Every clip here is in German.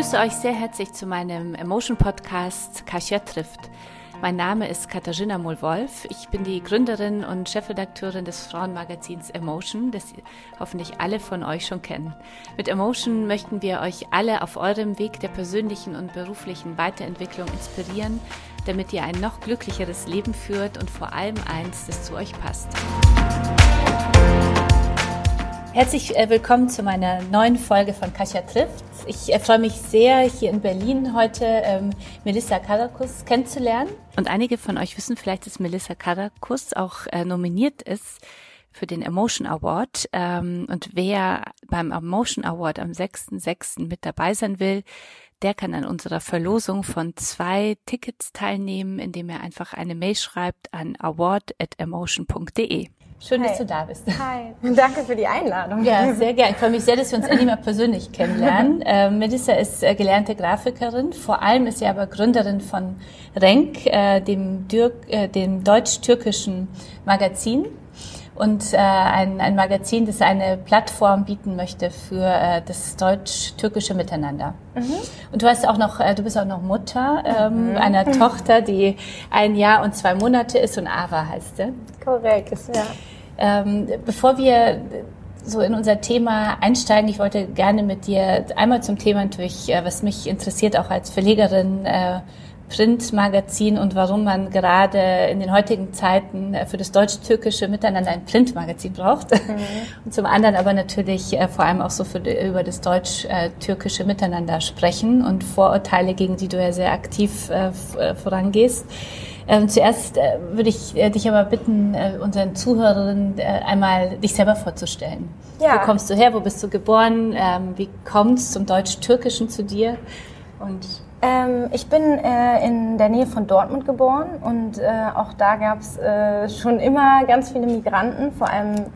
begrüße euch sehr herzlich zu meinem Emotion Podcast Kasia trifft. Mein Name ist Katharina Mohl-Wolf. Ich bin die Gründerin und Chefredakteurin des Frauenmagazins Emotion, das hoffentlich alle von euch schon kennen. Mit Emotion möchten wir euch alle auf eurem Weg der persönlichen und beruflichen Weiterentwicklung inspirieren, damit ihr ein noch glücklicheres Leben führt und vor allem eins, das zu euch passt. Herzlich äh, willkommen zu meiner neuen Folge von Kasia trifft. Ich äh, freue mich sehr, hier in Berlin heute ähm, Melissa Karakus kennenzulernen. Und einige von euch wissen vielleicht, dass Melissa Karakus auch äh, nominiert ist für den Emotion Award. Ähm, und wer beim Emotion Award am 6.6. mit dabei sein will, der kann an unserer Verlosung von zwei Tickets teilnehmen, indem er einfach eine Mail schreibt an award.emotion.de. Schön, Hi. dass du da bist. Hi, danke für die Einladung. Ja, sehr gerne. Ich freue mich sehr, dass wir uns endlich mal persönlich kennenlernen. Äh, Melissa ist äh, gelernte Grafikerin. Vor allem ist sie aber Gründerin von Renk, äh, dem, äh, dem deutsch-türkischen Magazin. Und äh, ein, ein Magazin, das eine Plattform bieten möchte für äh, das deutsch-türkische Miteinander. Mhm. Und du hast auch noch, äh, du bist auch noch Mutter ähm, mhm. einer Tochter, die ein Jahr und zwei Monate ist und Ava heißt sie. Korrekt, ja. Ähm, bevor wir so in unser Thema einsteigen, ich wollte gerne mit dir einmal zum Thema natürlich, äh, was mich interessiert, auch als Verlegerin, äh, Printmagazin und warum man gerade in den heutigen Zeiten äh, für das deutsch-türkische Miteinander ein Printmagazin braucht. Mhm. Und zum anderen aber natürlich vor allem auch so für, über das deutsch-türkische Miteinander sprechen und Vorurteile, gegen die du ja sehr aktiv vorangehst. Ähm, zuerst äh, würde ich äh, dich aber bitten, äh, unseren Zuhörerinnen äh, einmal dich selber vorzustellen. Ja. Wo kommst du her? Wo bist du geboren? Ähm, wie kommt es zum Deutsch-Türkischen zu dir? Und ähm, ich bin äh, in der Nähe von Dortmund geboren und äh, auch da gab es äh, schon immer ganz viele Migranten, vor allem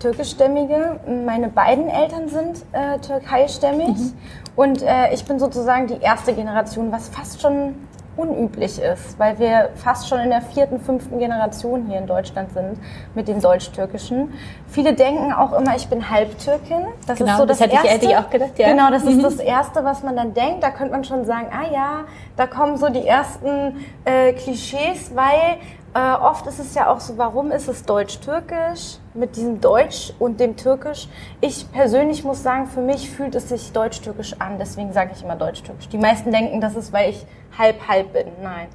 türkischstämmige. Meine beiden Eltern sind äh, türkeistämmig mhm. und äh, ich bin sozusagen die erste Generation, was fast schon unüblich ist, weil wir fast schon in der vierten, fünften Generation hier in Deutschland sind mit dem Deutsch-Türkischen. Viele denken auch immer, ich bin Halbtürkin. Das genau, ist so das, das hätte erste, ich auch gedacht. Ja. Genau, das mhm. ist das Erste, was man dann denkt. Da könnte man schon sagen, ah ja, da kommen so die ersten äh, Klischees, weil äh, oft ist es ja auch so, warum ist es Deutsch-Türkisch mit diesem Deutsch und dem Türkisch? Ich persönlich muss sagen, für mich fühlt es sich Deutsch-Türkisch an, deswegen sage ich immer Deutsch-Türkisch. Die meisten denken, das ist, weil ich halb-halb bin. Nein.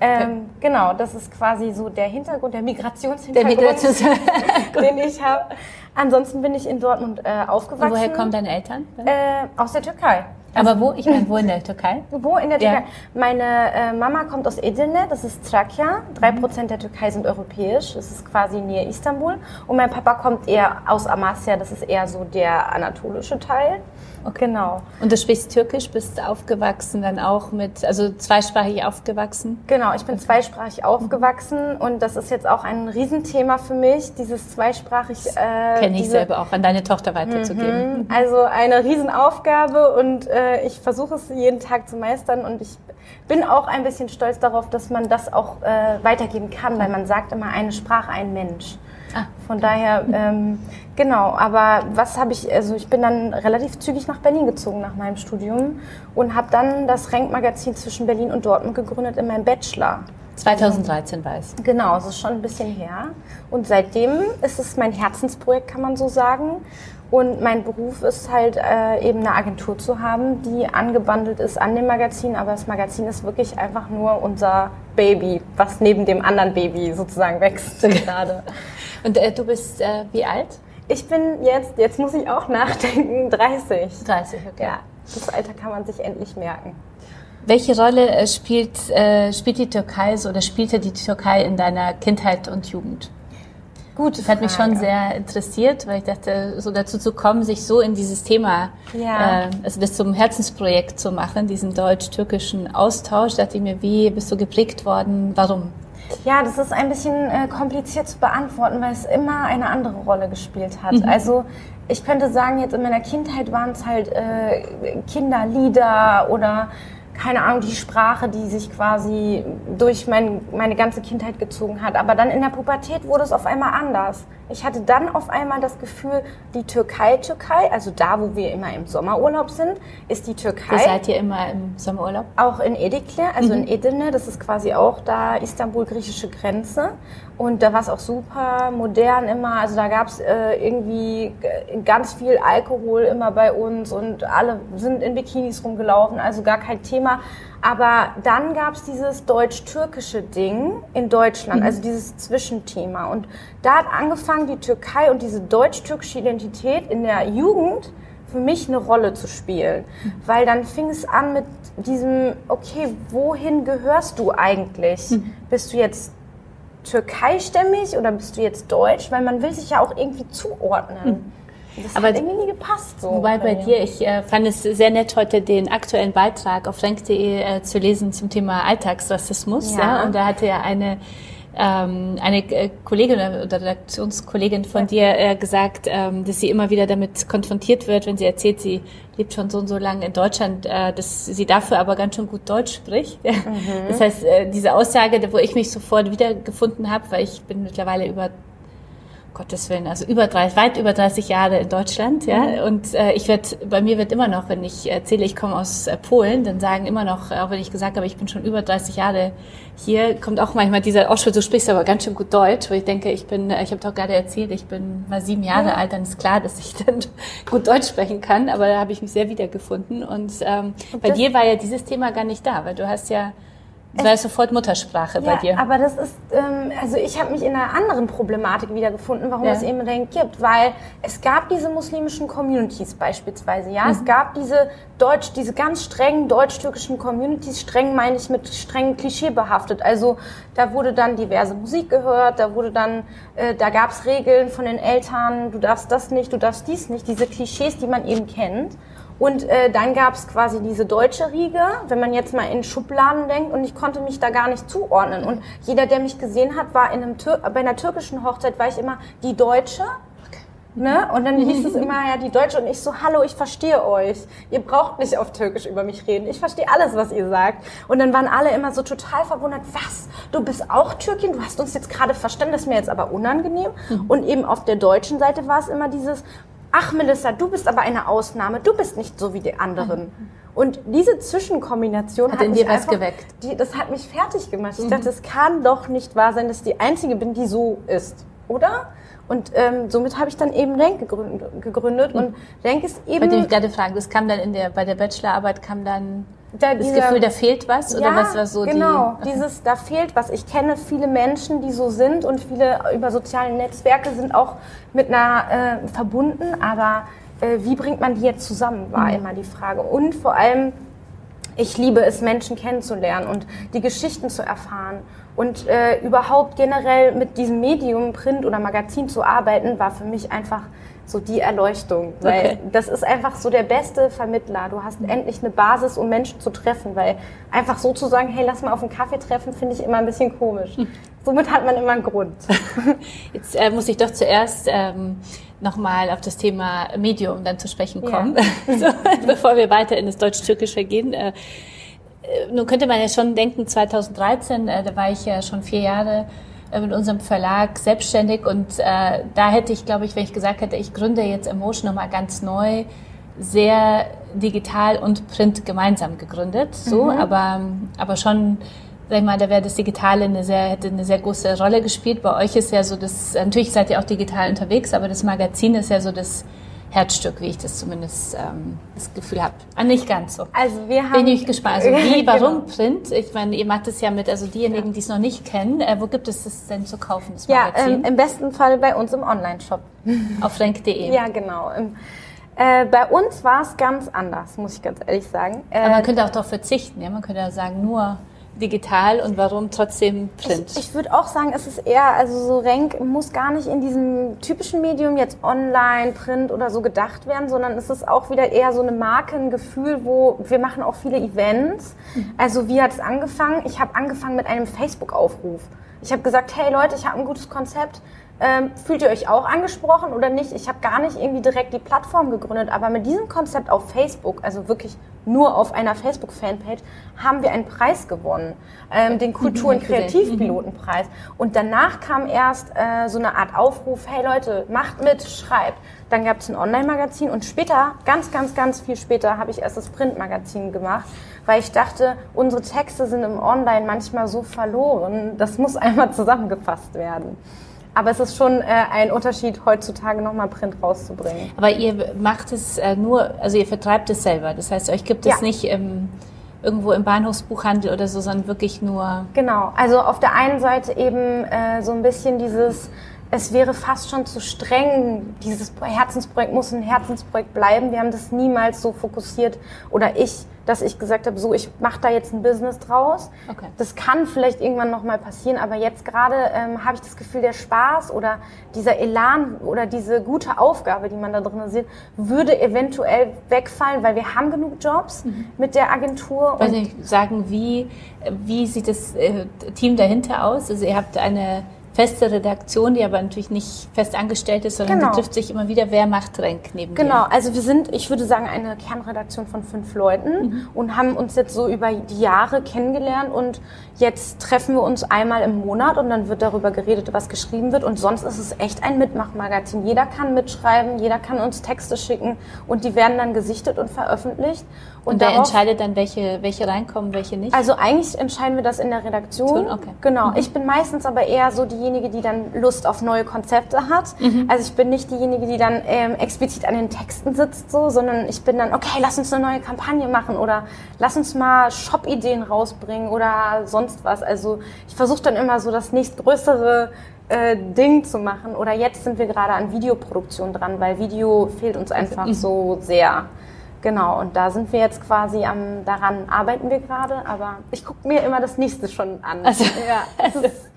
Ähm, okay. Genau, das ist quasi so der Hintergrund, der Migrationshintergrund, der Migrations den ich habe. Ansonsten bin ich in Dortmund äh, aufgewachsen. Und woher kommen deine Eltern? Äh, aus der Türkei. Aber wo? Ich meine, wo in der Türkei? Wo in der Türkei? Ja. Meine äh, Mama kommt aus Edirne, das ist Trakya. Drei Prozent der Türkei sind europäisch. Das ist quasi nähe Istanbul. Und mein Papa kommt eher aus Amasya, das ist eher so der anatolische Teil. Okay. Genau. Und du sprichst Türkisch, bist aufgewachsen dann auch mit, also zweisprachig aufgewachsen? Genau, ich bin zweisprachig aufgewachsen und das ist jetzt auch ein Riesenthema für mich, dieses zweisprachig. Äh, Kenne ich selber auch, an deine Tochter weiterzugeben. Mhm. Also eine Riesenaufgabe und äh, ich versuche es jeden Tag zu meistern und ich bin auch ein bisschen stolz darauf, dass man das auch äh, weitergeben kann, weil man sagt immer eine Sprache, ein Mensch. Ah, Von daher, ähm, genau, aber was habe ich, also ich bin dann relativ zügig nach Berlin gezogen nach meinem Studium und habe dann das Rank-Magazin zwischen Berlin und Dortmund gegründet in meinem Bachelor. 2013 war es. Genau, es ist schon ein bisschen her. Und seitdem ist es mein Herzensprojekt, kann man so sagen. Und mein Beruf ist halt äh, eben eine Agentur zu haben, die angebandelt ist an dem Magazin. Aber das Magazin ist wirklich einfach nur unser Baby, was neben dem anderen Baby sozusagen wächst gerade. Und äh, du bist äh, wie alt? Ich bin jetzt, jetzt muss ich auch nachdenken, 30. 30, okay. Ja, das Alter kann man sich endlich merken. Welche Rolle äh, spielt, äh, spielt die Türkei so, oder spielte die Türkei in deiner Kindheit und Jugend? Gut, das hat mich schon sehr interessiert, weil ich dachte, so dazu zu kommen, sich so in dieses Thema, ja. äh, also das zum Herzensprojekt zu machen, diesen deutsch-türkischen Austausch, dachte ich mir, wie bist du geprägt worden, warum? Ja, das ist ein bisschen äh, kompliziert zu beantworten, weil es immer eine andere Rolle gespielt hat. Mhm. Also ich könnte sagen, jetzt in meiner Kindheit waren es halt äh, Kinderlieder oder keine Ahnung, die Sprache, die sich quasi durch mein, meine ganze Kindheit gezogen hat. Aber dann in der Pubertät wurde es auf einmal anders. Ich hatte dann auf einmal das Gefühl, die Türkei, Türkei, also da, wo wir immer im Sommerurlaub sind, ist die Türkei. Ihr seid ihr immer im Sommerurlaub? Auch in Edikle, also mhm. in Edirne, das ist quasi auch da Istanbul-griechische Grenze. Und da war es auch super modern immer. Also da gab es äh, irgendwie ganz viel Alkohol immer bei uns und alle sind in Bikinis rumgelaufen, also gar kein Thema. Aber dann gab es dieses deutsch-türkische Ding in Deutschland, mhm. also dieses Zwischenthema. Und da hat angefangen, die Türkei und diese deutsch-türkische Identität in der Jugend für mich eine Rolle zu spielen. Mhm. Weil dann fing es an mit diesem, okay, wohin gehörst du eigentlich? Mhm. Bist du jetzt türkeistämmig oder bist du jetzt deutsch? Weil man will sich ja auch irgendwie zuordnen. Das aber hat irgendwie nie gepasst. So wobei bei dir, ich äh, fand es sehr nett, heute den aktuellen Beitrag auf renk.de äh, zu lesen zum Thema Alltagsrassismus. Ja. ja. Und da hatte ja eine ähm, eine äh, Kollegin oder Redaktionskollegin von dir äh, gesagt, ähm, dass sie immer wieder damit konfrontiert wird, wenn sie erzählt, sie lebt schon so und so lange in Deutschland, äh, dass sie dafür aber ganz schön gut Deutsch spricht. Mhm. Das heißt, äh, diese Aussage, wo ich mich sofort wiedergefunden habe, weil ich bin mittlerweile über Gottes Willen, also über 30, weit über 30 Jahre in Deutschland, ja. Mhm. Und äh, ich werde, bei mir wird immer noch, wenn ich erzähle, ich komme aus äh, Polen, dann sagen immer noch, auch wenn ich gesagt habe, ich bin schon über 30 Jahre hier, kommt auch manchmal dieser Ausschnitt, du sprichst aber ganz schön gut Deutsch, wo ich denke, ich bin, äh, ich habe doch gerade erzählt, ich bin mal sieben Jahre mhm. alt, dann ist klar, dass ich dann gut Deutsch sprechen kann, aber da habe ich mich sehr wiedergefunden. Und, ähm, und bei dir war ja dieses Thema gar nicht da, weil du hast ja das war sofort Muttersprache ja, bei dir. Aber das ist, ähm, also ich habe mich in einer anderen Problematik wiedergefunden, warum ja. es eben denn gibt, weil es gab diese muslimischen Communities beispielsweise, ja, mhm. es gab diese deutsch, diese ganz strengen deutsch-türkischen Communities, streng meine ich mit strengen Klischee behaftet. Also da wurde dann diverse Musik gehört, da wurde dann, äh, da gab es Regeln von den Eltern, du darfst das nicht, du darfst dies nicht, diese Klischees, die man eben kennt. Und äh, dann gab es quasi diese deutsche Riege, wenn man jetzt mal in Schubladen denkt, und ich konnte mich da gar nicht zuordnen. Und jeder, der mich gesehen hat, war in einem Tür bei einer türkischen Hochzeit, war ich immer die Deutsche. Ne? Und dann hieß es immer, ja, die Deutsche und ich so, hallo, ich verstehe euch. Ihr braucht nicht auf Türkisch über mich reden. Ich verstehe alles, was ihr sagt. Und dann waren alle immer so total verwundert, was? Du bist auch Türkin? Du hast uns jetzt gerade verstanden, das ist mir jetzt aber unangenehm. Mhm. Und eben auf der deutschen Seite war es immer dieses, ach Melissa, du bist aber eine Ausnahme, du bist nicht so wie die anderen. Und diese Zwischenkombination hat, hat in dir was geweckt. Die, das hat mich fertig gemacht. Ich mhm. dachte, es kann doch nicht wahr sein, dass ich die Einzige bin, die so ist, oder? Und ähm, somit habe ich dann eben Renk gegründet, gegründet. Mhm. und Renk ist eben. Bei dem ich gerade fragen, das kam dann in der bei der Bachelorarbeit kam dann da das Gefühl, da fehlt was oder ja, was war so genau, die, dieses da fehlt was. Ich kenne viele Menschen, die so sind und viele über soziale Netzwerke sind auch mit einer äh, verbunden, aber äh, wie bringt man die jetzt zusammen, war mhm. immer die Frage. Und vor allem, ich liebe es, Menschen kennenzulernen und die Geschichten zu erfahren. Und äh, überhaupt generell mit diesem Medium, Print oder Magazin zu arbeiten, war für mich einfach so die Erleuchtung. Weil okay. das ist einfach so der beste Vermittler. Du hast endlich eine Basis, um Menschen zu treffen, weil einfach so zu sagen, hey, lass mal auf einen Kaffee treffen, finde ich immer ein bisschen komisch. Hm. Somit hat man immer einen Grund. Jetzt äh, muss ich doch zuerst ähm, nochmal auf das Thema Medium dann zu sprechen kommen, ja. so, bevor wir weiter in das Deutsch-Türkische gehen. Äh, äh, nun könnte man ja schon denken, 2013, äh, da war ich ja schon vier Jahre mit unserem Verlag selbstständig und äh, da hätte ich, glaube ich, wenn ich gesagt hätte, ich gründe jetzt Emotion nochmal ganz neu, sehr digital und Print gemeinsam gegründet, so, mhm. aber, aber schon, sag ich mal, da wäre das Digitale eine sehr, hätte eine sehr große Rolle gespielt. Bei euch ist ja so das, natürlich seid ihr auch digital unterwegs, aber das Magazin ist ja so das, Herzstück, wie ich das zumindest ähm, das Gefühl habe. Ah, nicht ganz so. Also wir haben. Bin ich gespannt. Also wie, warum genau. Print? Ich meine, ihr macht es ja mit, also diejenigen, ja. die es noch nicht kennen, äh, wo gibt es das denn zu kaufen? Das ja, ähm, im besten Fall bei uns im Online-Shop. Auf renk.de. Ja, genau. Äh, bei uns war es ganz anders, muss ich ganz ehrlich sagen. Äh, Aber man könnte auch darauf verzichten, ja? Man könnte ja sagen, nur digital und warum trotzdem Print? Ich, ich würde auch sagen, es ist eher, also so Renk muss gar nicht in diesem typischen Medium jetzt online, Print oder so gedacht werden, sondern es ist auch wieder eher so eine Marke, ein Gefühl, wo wir machen auch viele Events. Mhm. Also wie hat es angefangen? Ich habe angefangen mit einem Facebook-Aufruf. Ich habe gesagt, hey Leute, ich habe ein gutes Konzept ähm, fühlt ihr euch auch angesprochen oder nicht? Ich habe gar nicht irgendwie direkt die Plattform gegründet, aber mit diesem Konzept auf Facebook, also wirklich nur auf einer Facebook-Fanpage, haben wir einen Preis gewonnen, ähm, den Kultur- und Kreativpilotenpreis. Und danach kam erst äh, so eine Art Aufruf, hey Leute, macht mit, schreibt. Dann gab es ein Online-Magazin und später, ganz, ganz, ganz viel später, habe ich erst das Print-Magazin gemacht, weil ich dachte, unsere Texte sind im Online manchmal so verloren, das muss einmal zusammengefasst werden. Aber es ist schon äh, ein Unterschied, heutzutage nochmal Print rauszubringen. Aber ihr macht es äh, nur, also ihr vertreibt es selber. Das heißt, euch gibt es Ja. nicht im, irgendwo im Bahnhofsbuchhandel oder so, sondern wirklich nur. Genau, also auf der einen Seite eben äh, so ein bisschen dieses, es wäre fast schon zu streng, dieses Herzensprojekt muss ein Herzensprojekt bleiben. Wir haben das niemals so fokussiert oder ich, dass ich gesagt habe, so ich mache da jetzt ein Business draus. Okay. Das kann vielleicht irgendwann noch mal passieren, aber jetzt gerade ähm, habe ich das Gefühl, der Spaß oder dieser Elan oder diese gute Aufgabe, die man da drin sieht, würde eventuell wegfallen, weil wir haben genug Jobs mit der Agentur. Ich weiß nicht, sagen, wie, wie sieht das äh, Team dahinter aus? Also ihr habt eine feste Redaktion, die aber natürlich nicht fest angestellt ist, sondern Genau. die trifft sich immer wieder. Wer macht Renk neben Genau, dir? also wir sind, ich würde sagen, eine Kernredaktion von fünf Leuten und haben uns jetzt so über die Jahre kennengelernt und jetzt treffen wir uns einmal im Monat und dann wird darüber geredet, was geschrieben wird und sonst ist es echt ein Mitmachmagazin. Jeder kann mitschreiben, jeder kann uns Texte schicken und die werden dann gesichtet und veröffentlicht. Und, wer darauf- entscheidet dann, welche, welche reinkommen, welche nicht? also eigentlich entscheiden wir das in der Redaktion. Okay. Genau. Ich bin meistens aber eher so diejenige, die dann Lust auf neue Konzepte hat. Mhm. Also ich bin nicht diejenige, die dann ähm, explizit an den Texten sitzt, so, sondern ich bin dann, okay, lass uns eine neue Kampagne machen oder lass uns mal Shop-Ideen rausbringen oder sonst was. Also ich versuche dann immer so das nächstgrößere äh, Ding zu machen. Oder jetzt sind wir gerade an Videoproduktion dran, weil Video fehlt uns einfach mhm. so sehr. Genau, und da sind wir jetzt quasi am, daran arbeiten wir gerade, aber ich gucke mir immer das nächste schon an. Also- ja, es ist,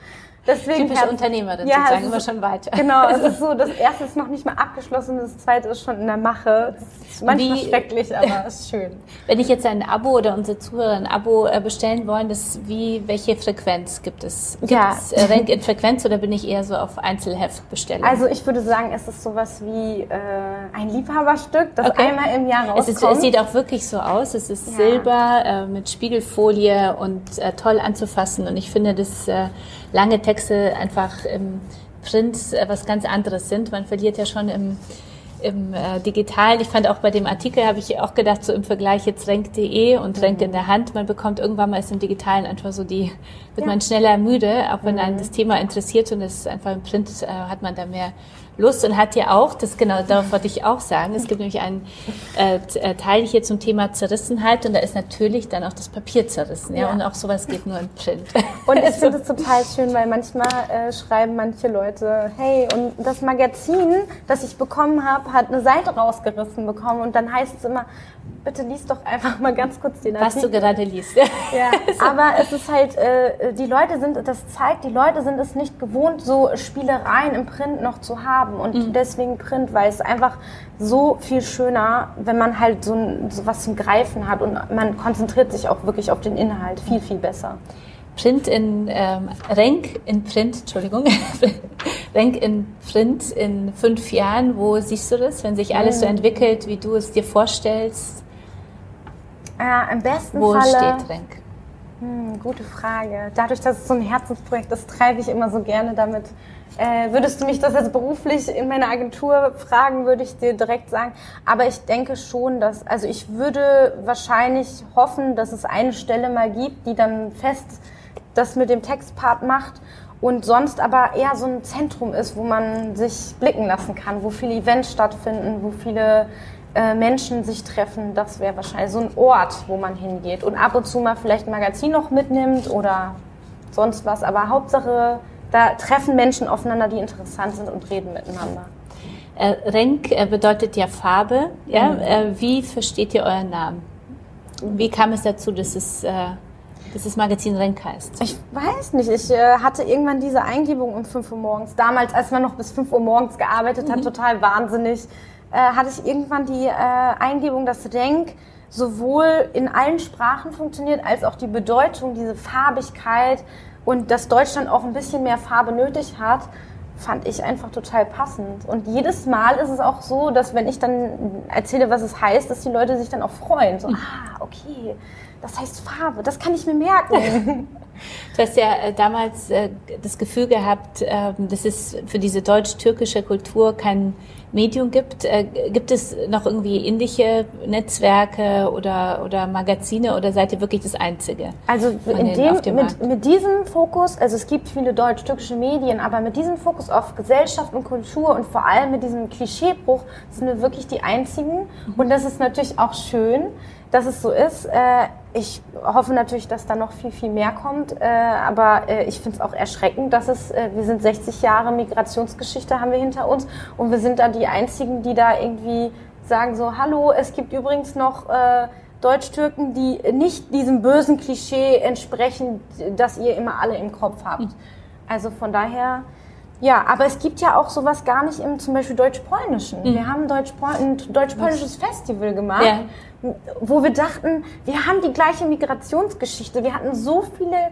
deswegen Typische Herz- Unternehmerin Ja, sozusagen, es immer schon weiter. Genau, es ist so, das erste ist noch nicht mal abgeschlossen, das zweite ist schon in der Mache. Es ist manchmal Wie- schrecklich, aber es ist schön. Wenn ich jetzt ein Abo oder unsere Zuhörer ein Abo äh, bestellen wollen, das, wie, welche Frequenz gibt es? Gibt Ja. es äh, Renk in Frequenz oder bin ich eher so auf Einzelheftbestellung? Also ich würde sagen, es ist sowas wie äh, ein Liebhaberstück, das Okay. einmal im Jahr Es, rauskommt. ist, es sieht auch wirklich so aus. Es ist Ja. Silber äh, mit Spiegelfolie und äh, toll anzufassen. Und ich finde, dass äh, lange Texte einfach im Print äh, was ganz anderes sind. Man verliert ja schon im, im äh, Digitalen. Ich fand auch bei dem Artikel, habe ich auch gedacht, so im Vergleich jetzt renk.de und renk in der Hand, man bekommt irgendwann mal ist im Digitalen einfach so die, wird Ja. man schneller müde, auch wenn einen das Thema interessiert und es einfach im Print äh, hat man da mehr Lust und hat ja auch, das genau, darauf wollte ich auch sagen, es gibt nämlich einen äh, äh, Teil hier zum Thema Zerrissenheit und da ist natürlich dann auch das Papier zerrissen, ja, Ja. und auch sowas geht nur im Print. Und ich finde es total schön, weil manchmal äh, schreiben manche Leute, hey, und das Magazin, das ich bekommen habe, hat eine Seite rausgerissen bekommen. Und dann heißt es immer, bitte lies doch einfach mal ganz kurz den was du Artikel. gerade liest. Ja, aber es ist halt, äh, die Leute sind, das zeigt, die Leute sind es nicht gewohnt, so Spielereien im Print noch zu haben. Und deswegen Print, weil es einfach so viel schöner, wenn man halt so, ein, so was zum Greifen hat und man konzentriert sich auch wirklich auf den Inhalt viel, viel besser. Print in ähm, Renk in Print, Entschuldigung, Renk in Print in fünf Jahren, wo siehst du das, wenn sich alles so entwickelt, wie du es dir vorstellst? Äh, Im besten Wo Falle. steht Renk? Hm, gute Frage. Dadurch, dass es so ein Herzensprojekt ist, treibe ich immer so gerne damit. Äh, würdest du mich das jetzt beruflich in meiner Agentur fragen, würde ich dir direkt sagen. Aber ich denke schon, dass, also ich würde wahrscheinlich hoffen, dass es eine Stelle mal gibt, die dann fest das mit dem Textpart macht und sonst aber eher so ein Zentrum ist, wo man sich blicken lassen kann, wo viele Events stattfinden, wo viele äh, Menschen sich treffen. Das wäre wahrscheinlich so ein Ort, wo man hingeht und ab und zu mal vielleicht ein Magazin noch mitnimmt oder sonst was. Aber Hauptsache, da treffen Menschen aufeinander, die interessant sind und reden miteinander. Äh, Renk äh, bedeutet ja Farbe. Ja? Äh, wie versteht ihr euren Namen? Wie kam es dazu, dass es, äh, dass das Magazin Renk heißt? Ich weiß nicht, ich äh, hatte irgendwann diese Eingebung um 5 Uhr morgens. Damals, als man noch bis 5 Uhr morgens gearbeitet hat, total wahnsinnig, äh, hatte ich irgendwann die äh, Eingebung, dass Renk sowohl in allen Sprachen funktioniert, als auch die Bedeutung, diese Farbigkeit und dass Deutschland auch ein bisschen mehr Farbe nötig hat, fand ich einfach total passend. Und jedes Mal ist es auch so, dass wenn ich dann erzähle, was es heißt, dass die Leute sich dann auch freuen. So, ah, okay, das heißt Farbe, das kann ich mir merken. Du hast ja äh, damals äh, das Gefühl gehabt, äh, dass es für diese deutsch-türkische Kultur kein Medium gibt. Äh, gibt es noch irgendwie ähnliche Netzwerke oder, oder Magazine oder seid ihr wirklich das Einzige? Also in dem, dem mit, mit diesem Fokus, also es gibt viele deutsch-türkische Medien, aber mit diesem Fokus auf Gesellschaft und Kultur und vor allem mit diesem Klischeebruch sind wir wirklich die Einzigen. Mhm. Und das ist natürlich auch schön dass es so ist. Äh, ich hoffe natürlich, dass da noch viel, viel mehr kommt. Äh, aber äh, ich finde es auch erschreckend, dass es, wir sind 60 Jahre Migrationsgeschichte haben wir hinter uns und wir sind da die Einzigen, die da irgendwie sagen so, hallo, es gibt übrigens noch Deutsch-Türken, die nicht diesem bösen Klischee entsprechen, das ihr immer alle im Kopf habt. Hm. Also von daher, ja, aber es gibt ja auch sowas gar nicht im zum Beispiel Deutsch-Polnischen. Mhm. Wir haben ein Deutsch-Polnisches Festival gemacht. Ja wo wir dachten, wir haben die gleiche Migrationsgeschichte. Wir hatten so viele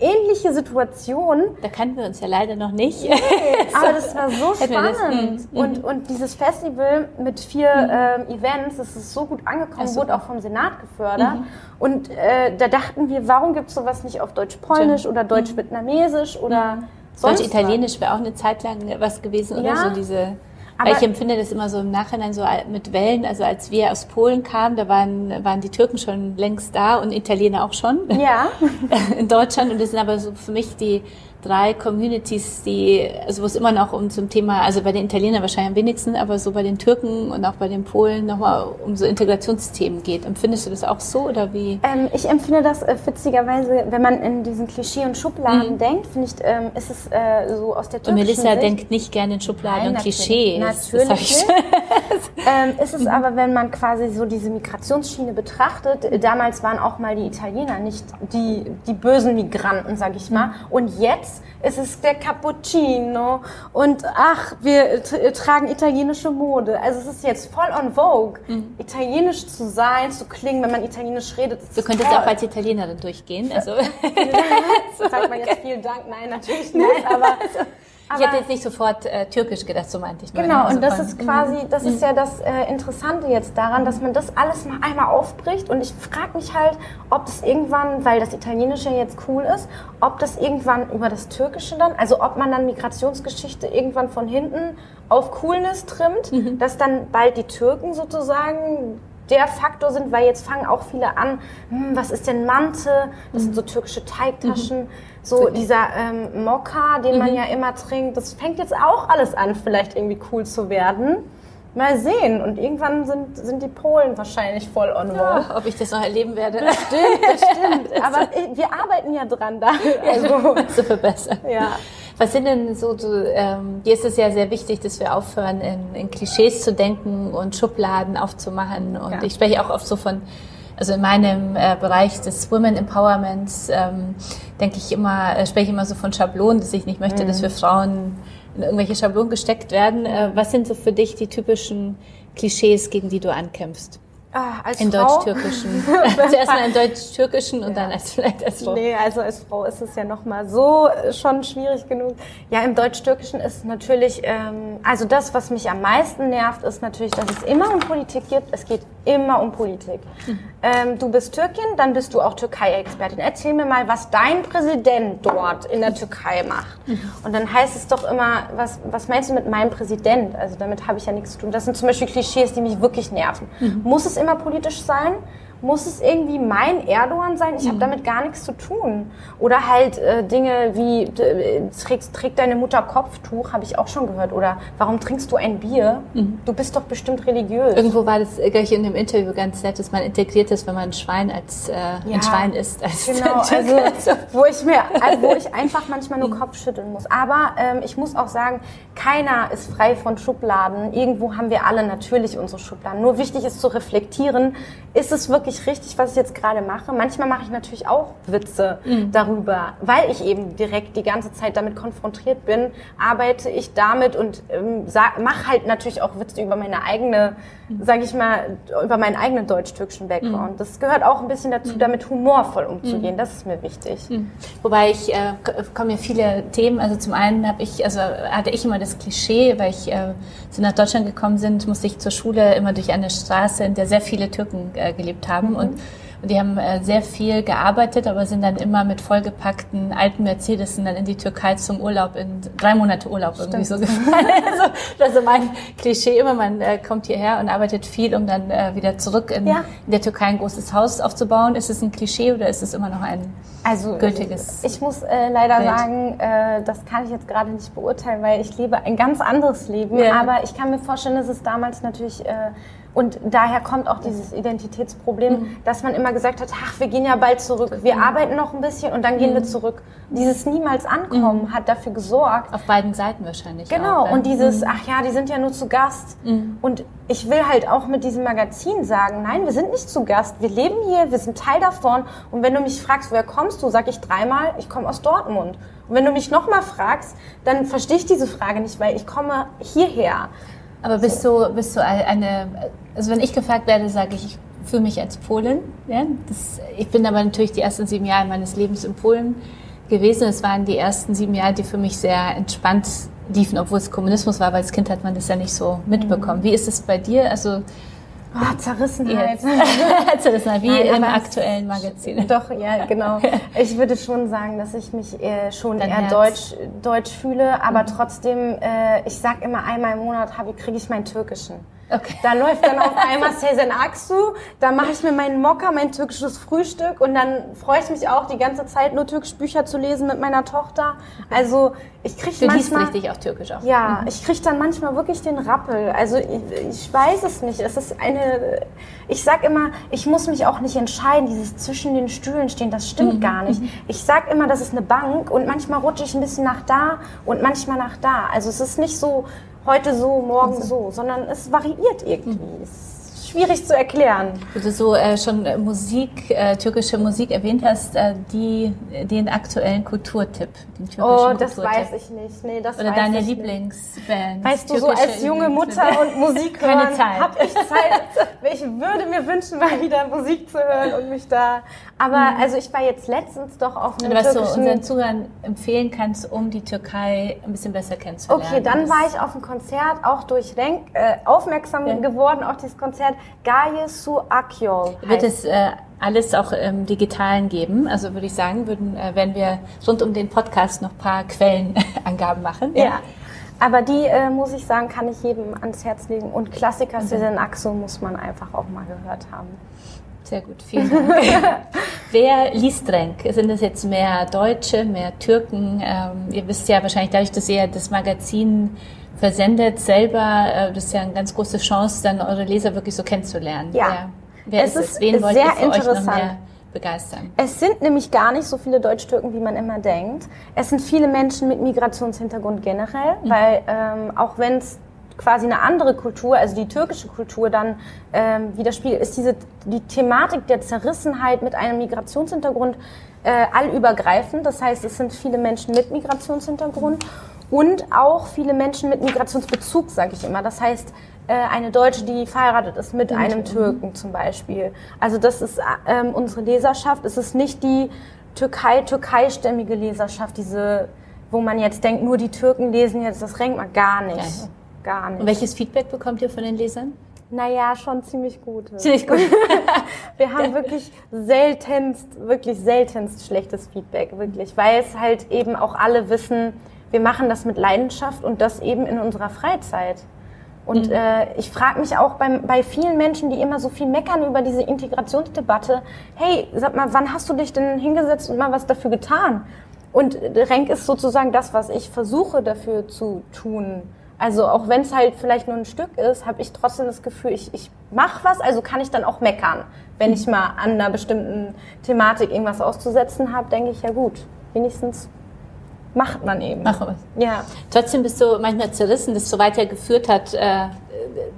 ähnliche Situationen. Da kannten wir uns ja leider noch nicht. Nee, aber das war so spannend. Mhm. Und, und dieses Festival mit vier mhm. ähm, Events, das ist so gut angekommen, so. wurde auch vom Senat gefördert. Mhm. Und äh, da dachten wir, warum gibt es sowas nicht auf Deutsch-Polnisch oder Deutsch-Vietnamesisch oder mhm. Deutsch-Italienisch wäre auch eine Zeit lang was gewesen, oder? Ja. So diese aber ich empfinde das immer so im Nachhinein so mit Wellen. Also als wir aus Polen kamen, da waren, waren die Türken schon längst da und Italiener auch schon. Ja. In Deutschland. Und das sind aber so für mich die drei Communities, die, also wo es immer noch um zum Thema, also bei den Italienern wahrscheinlich am wenigsten, aber so bei den Türken und auch bei den Polen nochmal um so Integrationsthemen geht. Empfindest du das auch so oder wie? Ähm, ich empfinde das äh, witzigerweise, wenn man in diesen Klischee und Schubladen mhm. denkt, finde ich, ähm, ist es äh, so aus der türkischen Und Melissa Sicht, denkt nicht gerne in Schubladen Nein, und Klischee. Natürlich nicht. ähm, ist es aber, wenn man quasi so diese Migrationsschiene betrachtet, damals waren auch mal die Italiener nicht die, die bösen Migranten, sag ich mal. Mhm. Und jetzt es ist der Cappuccino und ach, wir tragen italienische Mode. Also es ist jetzt voll on vogue, mhm. italienisch zu sein, zu klingen, wenn man italienisch redet. Du könntest toll. auch als Italienerin durchgehen. Also. Sagt man jetzt vielen Dank? Nein, natürlich nicht, aber ich hätte jetzt nicht sofort äh, türkisch gedacht, so meinte ich. Genau, also und das ist quasi, das ist ja das äh, Interessante jetzt daran, dass man das alles mal einmal aufbricht. Und ich frage mich halt, ob das irgendwann, weil das Italienische jetzt cool ist, ob das irgendwann über das Türkische dann, also ob man dann Migrationsgeschichte irgendwann von hinten auf Coolness trimmt, mhm. dass dann bald die Türken sozusagen der Faktor sind, weil jetzt fangen auch viele an, hm, was ist denn Mante? Das mhm. sind so türkische Teigtaschen. Mhm. So dieser ähm, Mokka, den mhm. man ja immer trinkt, das fängt jetzt auch alles an, vielleicht irgendwie cool zu werden. Mal sehen. Und irgendwann sind, sind die Polen wahrscheinlich voll on ja, Ob ich das noch erleben werde. Bestimmt, bestimmt. Aber wir arbeiten ja dran da. Also, zu verbessern. Ja. Was sind denn so, so ähm, dir ist es ja sehr wichtig, dass wir aufhören, in, in Klischees zu denken und Schubladen aufzumachen. Und ja. ich spreche auch oft so von, also in meinem äh, Bereich des Women Empowerments ähm, denke ich immer, äh, spreche ich immer so von Schablonen, dass ich nicht möchte, mhm. dass wir Frauen in irgendwelche Schablonen gesteckt werden. Äh, was sind so für dich die typischen Klischees, gegen die du ankämpfst? Ah, als in Deutsch-Türkischen. Zuerst mal in Deutsch-Türkischen und ja. dann als vielleicht als Frau. Nee, also als Frau ist es ja nochmal so schon schwierig genug. Ja, im Deutsch-Türkischen ist natürlich, ähm, also das, was mich am meisten nervt, ist natürlich, dass es immer um Politik geht. Es geht immer um Politik. Ähm, du bist Türkin, dann bist du auch Türkei-Expertin. Erzähl mir mal, was dein Präsident dort in der Türkei macht. Und dann heißt es doch immer, was, was meinst du mit meinem Präsident? Also damit habe ich ja nichts zu tun. Das sind zum Beispiel Klischees, die mich wirklich nerven. Mhm. Muss es immer politisch sein? Muss es irgendwie mein Erdogan sein? Ich mhm. habe damit gar nichts zu tun. Oder halt äh, Dinge wie, äh, trägst, trägt deine Mutter Kopftuch, habe ich auch schon gehört. Oder warum trinkst du ein Bier? Mhm. Du bist doch bestimmt religiös. Irgendwo war das gleich in dem Interview ganz nett, dass man integriert ist, wenn man ein Schwein als äh, ja, ein Schwein ist. Als genau, also wo ich mir, also, wo ich einfach manchmal nur mhm. Kopf schütteln muss. Aber ähm, ich muss auch sagen, keiner ist frei von Schubladen. Irgendwo haben wir alle natürlich unsere Schubladen. Nur wichtig ist zu reflektieren, ist es wirklich wirklich richtig, was ich jetzt gerade mache. Manchmal mache ich natürlich auch Witze mhm. darüber, weil ich eben direkt die ganze Zeit damit konfrontiert bin, arbeite ich damit und ähm, mache halt natürlich auch Witze über meine eigene, mhm. sage ich mal, über meinen eigenen deutsch-türkischen Background. Mhm. Das gehört auch ein bisschen dazu, mhm. damit humorvoll umzugehen. Mhm. Das ist mir wichtig. Mhm. Wobei ich äh, kommen mir viele Themen. Also zum einen habe ich, also hatte ich immer das Klischee, weil ich äh, so nach Deutschland gekommen sind, musste ich zur Schule immer durch eine Straße, in der sehr viele Türken äh, gelebt haben mhm. und und die haben äh, sehr viel gearbeitet, aber sind dann immer mit vollgepackten alten Mercedes dann in die Türkei zum Urlaub, in drei Monate Urlaub Stimmt. irgendwie so gefahren. also, das ist mein Klischee immer, man äh, kommt hierher und arbeitet viel, um dann äh, wieder zurück in, ja. in, der Türkei ein großes Haus aufzubauen. Ist es ein Klischee oder ist es immer noch ein also, gültiges? Ich muss äh, leider Bild? sagen, äh, das kann ich jetzt gerade nicht beurteilen, weil ich lebe ein ganz anderes Leben. Ja. Aber ich kann mir vorstellen, dass es damals natürlich äh, und daher kommt auch dieses Identitätsproblem, mhm. dass man immer gesagt hat, ach, wir gehen ja bald zurück, wir mhm. arbeiten noch ein bisschen und dann gehen mhm. wir zurück. Dieses niemals ankommen mhm. hat dafür gesorgt. Auf beiden Seiten wahrscheinlich. Genau, auch, und dieses, mhm. ach ja, die sind ja nur zu Gast. Mhm. Und ich will halt auch mit diesem Magazin sagen, nein, wir sind nicht zu Gast, wir leben hier, wir sind Teil davon. Und wenn du mich fragst, woher kommst du, sag ich dreimal, ich komme aus Dortmund. Und wenn du mich nochmal fragst, dann verstehe ich diese Frage nicht, weil ich komme hierher. Aber bist du, bist du eine, also wenn ich gefragt werde, sage ich, ich fühle mich als Polin. Ja? Das, ich bin aber natürlich die ersten sieben Jahre meines Lebens in Polen gewesen. Es waren die ersten sieben Jahre, die für mich sehr entspannt liefen, obwohl es Kommunismus war, weil als Kind hat man das ja nicht so mitbekommen. Mhm. Wie ist es bei dir? Also Oh, Zerrissenheit. Zerrissenheit, wie Nein, im aktuellen Magazin. Doch, ja, genau. Ich würde schon sagen, dass ich mich äh, schon Dein eher deutsch, deutsch fühle, aber mhm. trotzdem, äh, ich sag immer einmal im Monat kriege ich meinen türkischen. Okay. Da läuft dann auf einmal Sezen Aksu, da mache ich mir meinen Mokka, mein türkisches Frühstück und dann freue ich mich auch die ganze Zeit nur türkisch Bücher zu lesen mit meiner Tochter. Also ich kriege manchmal... Du liest richtig auch türkisch auch. Ja, mhm. ich kriege dann manchmal wirklich den Rappel. Also ich, ich weiß es nicht. Es ist eine... Ich sag immer, ich muss mich auch nicht entscheiden, dieses zwischen den Stühlen stehen, das stimmt mhm. gar nicht. Mhm. Ich sag immer, das ist eine Bank und manchmal rutsche ich ein bisschen nach da und manchmal nach da. Also es ist nicht so heute so, morgen so, sondern es variiert irgendwie. Es schwierig zu erklären. Du so äh, schon äh, Musik, äh, türkische Musik erwähnt hast, äh, die, den aktuellen Kulturtipp. Den türkischen oh, das Kulturtipp. weiß ich nicht. Nee, das Oder weiß deine Lieblingsband. Weißt du, so als junge Mutter und Musik hören, Keine Zeit. hab ich Zeit. ich würde mir wünschen, mal wieder Musik zu hören und mich da aber mhm. also ich war jetzt letztens doch auf einem Was du unseren Zuhörern empfehlen kannst, um die Türkei ein bisschen besser kennenzulernen. Okay, dann war ich auf einem Konzert, auch durch Renk, äh, aufmerksam ja. geworden auf dieses Konzert. Gaye Su Akyol. Wird es äh, alles auch im Digitalen geben? Also würde ich sagen, würden, äh, werden wir rund um den Podcast noch ein paar Quellenangaben machen. ja. ja. Aber die, äh, muss ich sagen, kann ich jedem ans Herz legen. Und Klassiker mhm. Sezen Aksu muss man einfach auch mal gehört haben. Sehr gut, vielen Dank. Wer liest Renk? Sind das jetzt mehr Deutsche, mehr Türken? Ähm, ihr wisst ja wahrscheinlich dadurch, dass ihr das Magazin versendet selber, äh, das ist ja eine ganz große Chance, dann eure Leser wirklich so kennenzulernen. Ja. Wer, wer es ist es? Wen wollt ihr für euch noch mehr begeistern? Es sind nämlich gar nicht so viele Deutsch-Türken, wie man immer denkt. Es sind viele Menschen mit Migrationshintergrund generell, mhm. weil ähm, auch wenn es quasi eine andere Kultur, also die türkische Kultur dann ähm, widerspiegelt, ist diese die Thematik der Zerrissenheit mit einem Migrationshintergrund äh, allübergreifend. Das heißt, es sind viele Menschen mit Migrationshintergrund und auch viele Menschen mit Migrationsbezug, sage ich immer. Das heißt, äh, eine Deutsche, die verheiratet ist mit einem Türken zum Beispiel. Also das ist ähm, unsere Leserschaft. Es ist nicht die Türkei, türkeistämmige Leserschaft, diese, wo man jetzt denkt, nur die Türken lesen jetzt das Renkmal. Gar nicht. Ja gar nicht. Und welches Feedback bekommt ihr von den Lesern? Naja, schon ziemlich gut. Ziemlich gut. wir haben wirklich seltenst, wirklich seltenst schlechtes Feedback, wirklich. Weil es halt eben auch alle wissen, wir machen das mit Leidenschaft und das eben in unserer Freizeit. Und mhm. äh, ich frage mich auch bei, bei vielen Menschen, die immer so viel meckern über diese Integrationsdebatte, hey, sag mal, wann hast du dich denn hingesetzt und mal was dafür getan? Und Renk ist sozusagen das, was ich versuche dafür zu tun. Also auch wenn es halt vielleicht nur ein Stück ist, habe ich trotzdem das Gefühl, ich, ich mache was, also kann ich dann auch meckern. Wenn ich mal an einer bestimmten Thematik irgendwas auszusetzen habe, denke ich, ja gut, wenigstens macht man eben. Mach was. Ja. Trotzdem bist du manchmal zerrissen, das so weiter geführt hat, äh,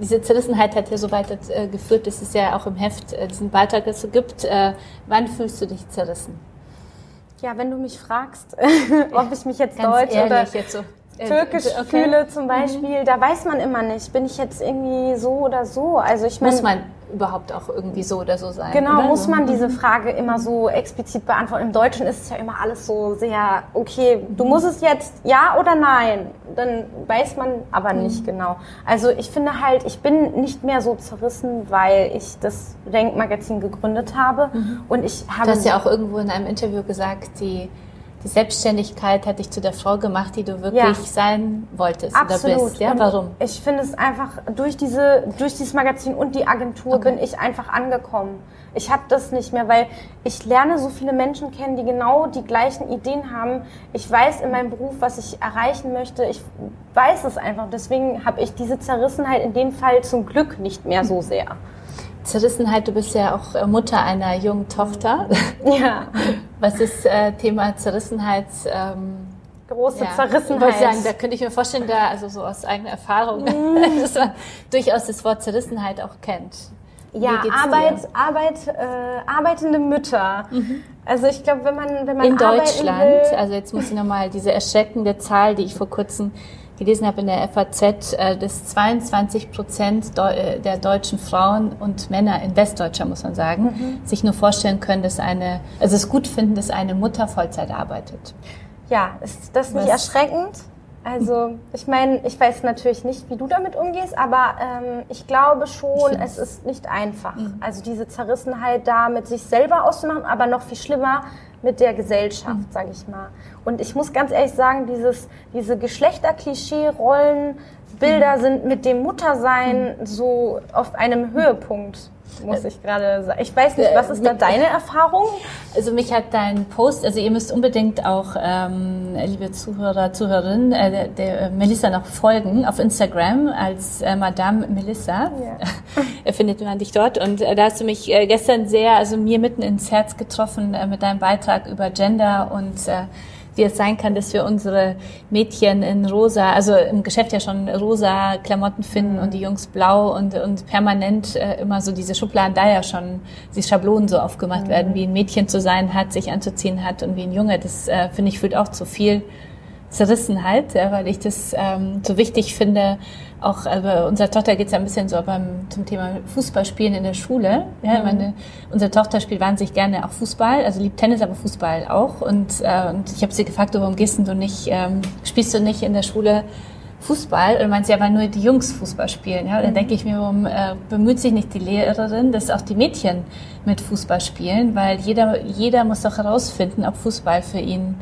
diese Zerrissenheit hat ja so weit äh, geführt, dass es ja auch im Heft äh, diesen Beitrag dazu gibt. Äh, wann fühlst du dich zerrissen? Ja, wenn du mich fragst, ob ich mich jetzt deutsch ehrlich, oder jetzt so, türkisch okay. fühle zum Beispiel, da weiß man immer nicht, bin ich jetzt irgendwie so oder so. Also ich meine, Muss man überhaupt auch irgendwie so oder so sein? Genau, muss so. man diese Frage immer so explizit beantworten. Im Deutschen ist es ja immer alles so sehr, okay, du musst es jetzt ja oder nein. Dann weiß man aber nicht genau. Also ich finde halt, ich bin nicht mehr so zerrissen, weil ich das Denk-Magazin gegründet habe. Und ich habe. Du hast ja auch irgendwo in einem Interview gesagt, die, die Selbstständigkeit hat dich zu der Frau gemacht, die du wirklich Ja. sein wolltest Absolut. oder bist. Ja, Und warum? Ich finde es einfach durch diese, durch dieses Magazin und die Agentur Okay. bin ich einfach angekommen. Ich habe das nicht mehr, weil ich lerne so viele Menschen kennen, die genau die gleichen Ideen haben. Ich weiß in meinem Beruf, was ich erreichen möchte. Ich weiß es einfach. Deswegen habe ich diese Zerrissenheit in dem Fall zum Glück nicht mehr so sehr. Zerrissenheit, du bist ja auch äh, Mutter einer jungen Tochter. Ja, Was ist äh, Thema Zerrissenheit? Ähm, große ja, Zerrissenheit. wollte sagen, da könnte ich mir vorstellen, da, also so aus eigener Erfahrung, Mhm. dass man durchaus das Wort Zerrissenheit auch kennt. Ja, Arbeit, dir? Arbeit, äh, arbeitende Mütter. Also ich glaube, wenn man, wenn man In Deutschland, will, also jetzt muss ich nochmal diese erschreckende Zahl, die ich vor kurzem gelesen habe in der FAZ, äh, dass 22 Prozent äh, der deutschen Frauen und Männer in Westdeutschland, muss man sagen, Mhm. sich nur vorstellen können, dass eine, also es gut finden, dass eine Mutter Vollzeit arbeitet. Ja, ist das nicht Was- erschreckend? Also, ich meine, ich weiß natürlich nicht, wie du damit umgehst, aber ähm, ich glaube schon, Ich es ist nicht einfach. Also diese Zerrissenheit da mit sich selber auszumachen, aber noch viel schlimmer mit der Gesellschaft, sage ich mal. Und ich muss ganz ehrlich sagen, dieses, diese Geschlechterklischee-Rollen, Bilder sind mit dem Muttersein so auf einem Höhepunkt, muss ich gerade sagen. Ich weiß nicht, was ist da deine Erfahrung? Also mich hat dein Post, also ihr müsst unbedingt auch, ähm, liebe Zuhörer, Zuhörerinnen, äh, der, der äh, Melissa noch folgen auf Instagram als äh, Madame Melissa. Ja. findet man dich dort. Und äh, da hast du mich äh, gestern sehr, also mir mitten ins Herz getroffen äh, mit deinem Beitrag über Gender und äh, wie es sein kann, dass wir unsere Mädchen in rosa, also im Geschäft ja schon rosa Klamotten finden und die Jungs blau und, und permanent äh, immer so diese Schubladen da ja schon, die Schablonen so aufgemacht werden, wie ein Mädchen zu sein hat, sich anzuziehen hat und wie ein Junge. Das äh, finde ich führt auch zu viel Zerrissenheit, ja, weil ich das ähm, so wichtig finde. Auch bei unserer Tochter geht es ja ein bisschen so beim, zum Thema Fußballspielen in der Schule. Ja, meine, unsere Tochter spielt wahnsinnig gerne auch Fußball, also liebt Tennis, aber Fußball auch. Und, äh, und ich habe sie gefragt, warum gehst du nicht, ähm, spielst du nicht in der Schule Fußball? Und meint sie, ja, weil nur die Jungs Fußball spielen. Ja? Und dann denke ich mir, warum äh, bemüht sich nicht die Lehrerin, dass auch die Mädchen mit Fußball spielen? Weil jeder, jeder muss doch herausfinden, ob Fußball für ihn